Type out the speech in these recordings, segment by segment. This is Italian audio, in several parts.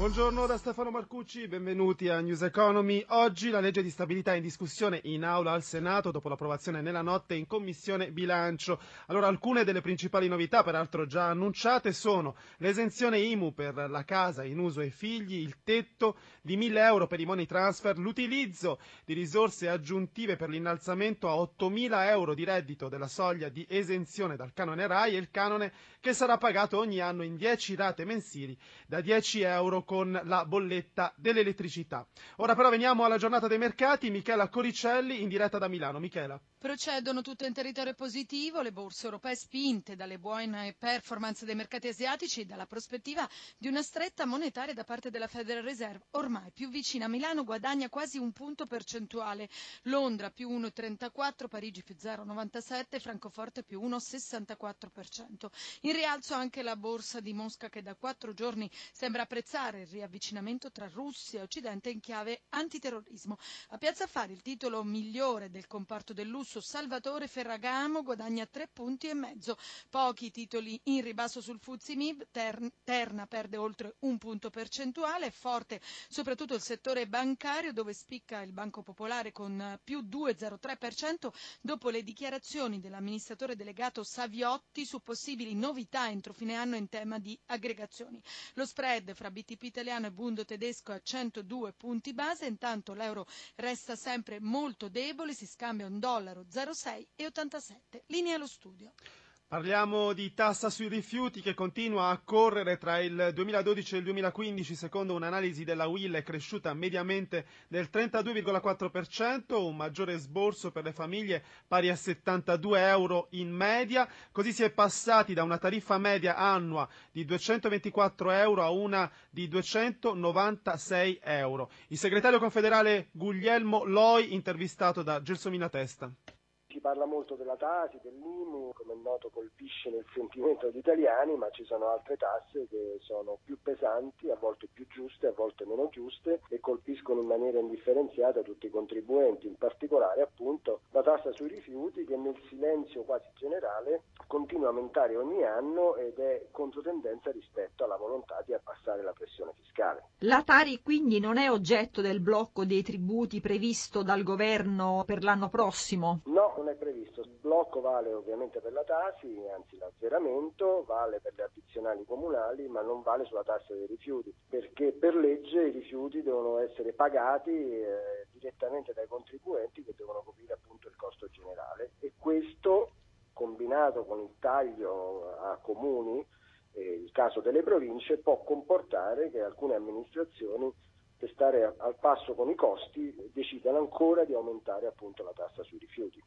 Buongiorno da Stefano Marcucci, benvenuti a News Economy. Oggi la legge di stabilità è in discussione in aula al Senato dopo l'approvazione nella notte in commissione bilancio. Allora alcune delle principali novità, peraltro già annunciate, sono l'esenzione IMU per la casa in uso ai figli, il tetto di 1000 euro per i money transfer, l'utilizzo di risorse aggiuntive per l'innalzamento a 8000 euro di reddito della soglia di esenzione dal canone RAI e il canone che sarà pagato ogni anno in 10 rate mensili da 10 euro con la bolletta dell'elettricità. Ora però veniamo alla giornata dei mercati. Michela Coricelli in diretta da Milano. Michela. Procedono tutte in territorio positivo, le borse europee spinte dalle buone performance dei mercati asiatici e dalla prospettiva di una stretta monetaria da parte della Federal Reserve, ormai più vicina. Milano guadagna quasi un punto percentuale, Londra più 1,34, Parigi più 0,97, Francoforte più 1,64%. In rialzo anche la borsa di Mosca che da quattro giorni sembra apprezzare il riavvicinamento tra Russia e Occidente in chiave antiterrorismo. A Piazza Affari il titolo migliore del comparto del lusso Salvatore Ferragamo guadagna tre punti e mezzo. Pochi titoli in ribasso sul Fuzzi Mib, Terna perde oltre un punto percentuale, forte soprattutto il settore bancario dove spicca il Banco Popolare con più 2,03% dopo le dichiarazioni dell'amministratore delegato Saviotti su possibili novità entro fine anno in tema di aggregazioni. Lo spread fra BTP italiano e Bundo tedesco a 102 punti base, intanto l'euro resta sempre molto debole, si scambia un dollaro 06 e 87. Linea allo studio. Parliamo di tassa sui rifiuti che continua a correre tra il 2012 e il 2015, secondo un'analisi della WIL è cresciuta mediamente del 32,4%, un maggiore sborso per le famiglie pari a 72 euro in media, così si è passati da una tariffa media annua di 224 euro a una di 296 euro. Il segretario confederale Guglielmo Loi, intervistato da Gelsomina Testa. Si parla molto della Tasi, dell'IMU, come è noto colpisce nel sentimento degli italiani, ma ci sono altre tasse che sono più pesanti, a volte più giuste, a volte meno giuste e colpiscono in maniera indifferenziata tutti i contribuenti, in particolare appunto la tassa sui rifiuti che nel silenzio quasi generale continua a aumentare ogni anno ed è controtendenza rispetto alla volontà di abbassare la pressione fiscale. La Tari quindi non è oggetto del blocco dei tributi previsto dal governo per l'anno prossimo? No, non è previsto. Il blocco vale ovviamente per la Tasi, anzi l'azzeramento, vale per le addizionali comunali, ma non vale sulla tassa dei rifiuti, perché per legge i rifiuti devono essere pagati eh, direttamente dai contribuenti che devono coprire appunto il costo generale e questo combinato con il taglio a comuni, eh, il caso delle province, può comportare che alcune amministrazioni per stare al passo con i costi decidano ancora di aumentare appunto la tassa sui rifiuti.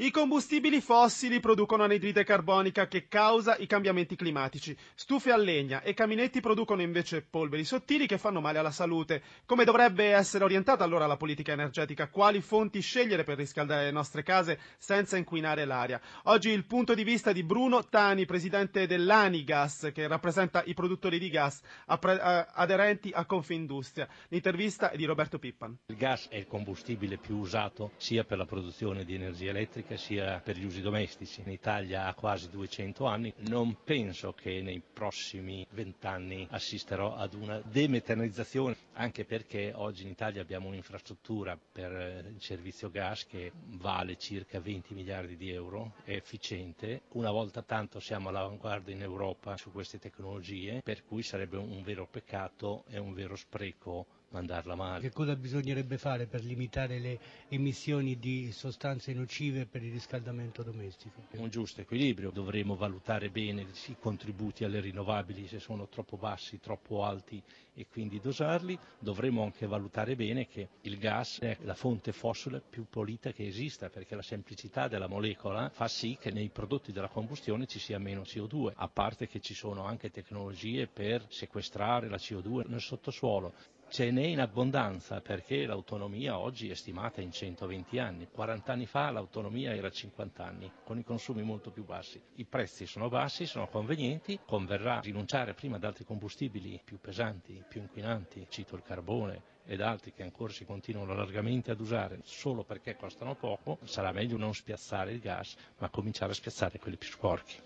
I combustibili fossili producono anidride carbonica che causa i cambiamenti climatici. Stufe a legna e caminetti producono invece polveri sottili che fanno male alla salute. Come dovrebbe essere orientata allora la politica energetica? Quali fonti scegliere per riscaldare le nostre case senza inquinare l'aria? Oggi il punto di vista di Bruno Tani, presidente dell'Anigas, che rappresenta i produttori di gas aderenti a Confindustria. L'intervista è di Roberto Pippan. Il gas è il combustibile più usato sia per la produzione di energia elettrica sia per gli usi domestici. In Italia ha quasi 200 anni, non penso che nei prossimi vent'anni assisterò ad una demeternizzazione, anche perché oggi in Italia abbiamo un'infrastruttura per il servizio gas che vale circa 20 miliardi di euro, è efficiente, una volta tanto siamo all'avanguardia in Europa su queste tecnologie, per cui sarebbe un vero peccato e un vero spreco mandarla male. Che cosa bisognerebbe fare per limitare le emissioni di sostanze nocive per il riscaldamento domestico? Un giusto equilibrio, dovremo valutare bene i contributi alle rinnovabili se sono troppo bassi, troppo alti e quindi dosarli, dovremo anche valutare bene che il gas è la fonte fossile più pulita che esista perché la semplicità della molecola fa sì che nei prodotti della combustione ci sia meno CO2, a parte che ci sono anche tecnologie per sequestrare la CO2 nel sottosuolo ce n'è in abbondanza perché l'autonomia oggi è stimata in 120 anni, 40 anni fa l'autonomia era 50 anni, con i consumi molto più bassi. I prezzi sono bassi, sono convenienti, converrà rinunciare prima ad altri combustibili più pesanti, più inquinanti, cito il carbone ed altri che ancora si continuano largamente ad usare solo perché costano poco, sarà meglio non spiazzare il gas, ma cominciare a spiazzare quelli più sporchi.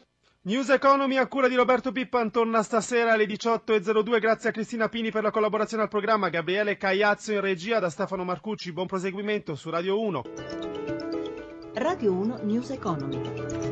News Economy a cura di Roberto Pippan torna stasera alle 18.02. Grazie a Cristina Pini per la collaborazione al programma, Gabriele Cagliazzo in regia, da Stefano Marcucci. Buon proseguimento su Radio 1. Radio 1 News Economy.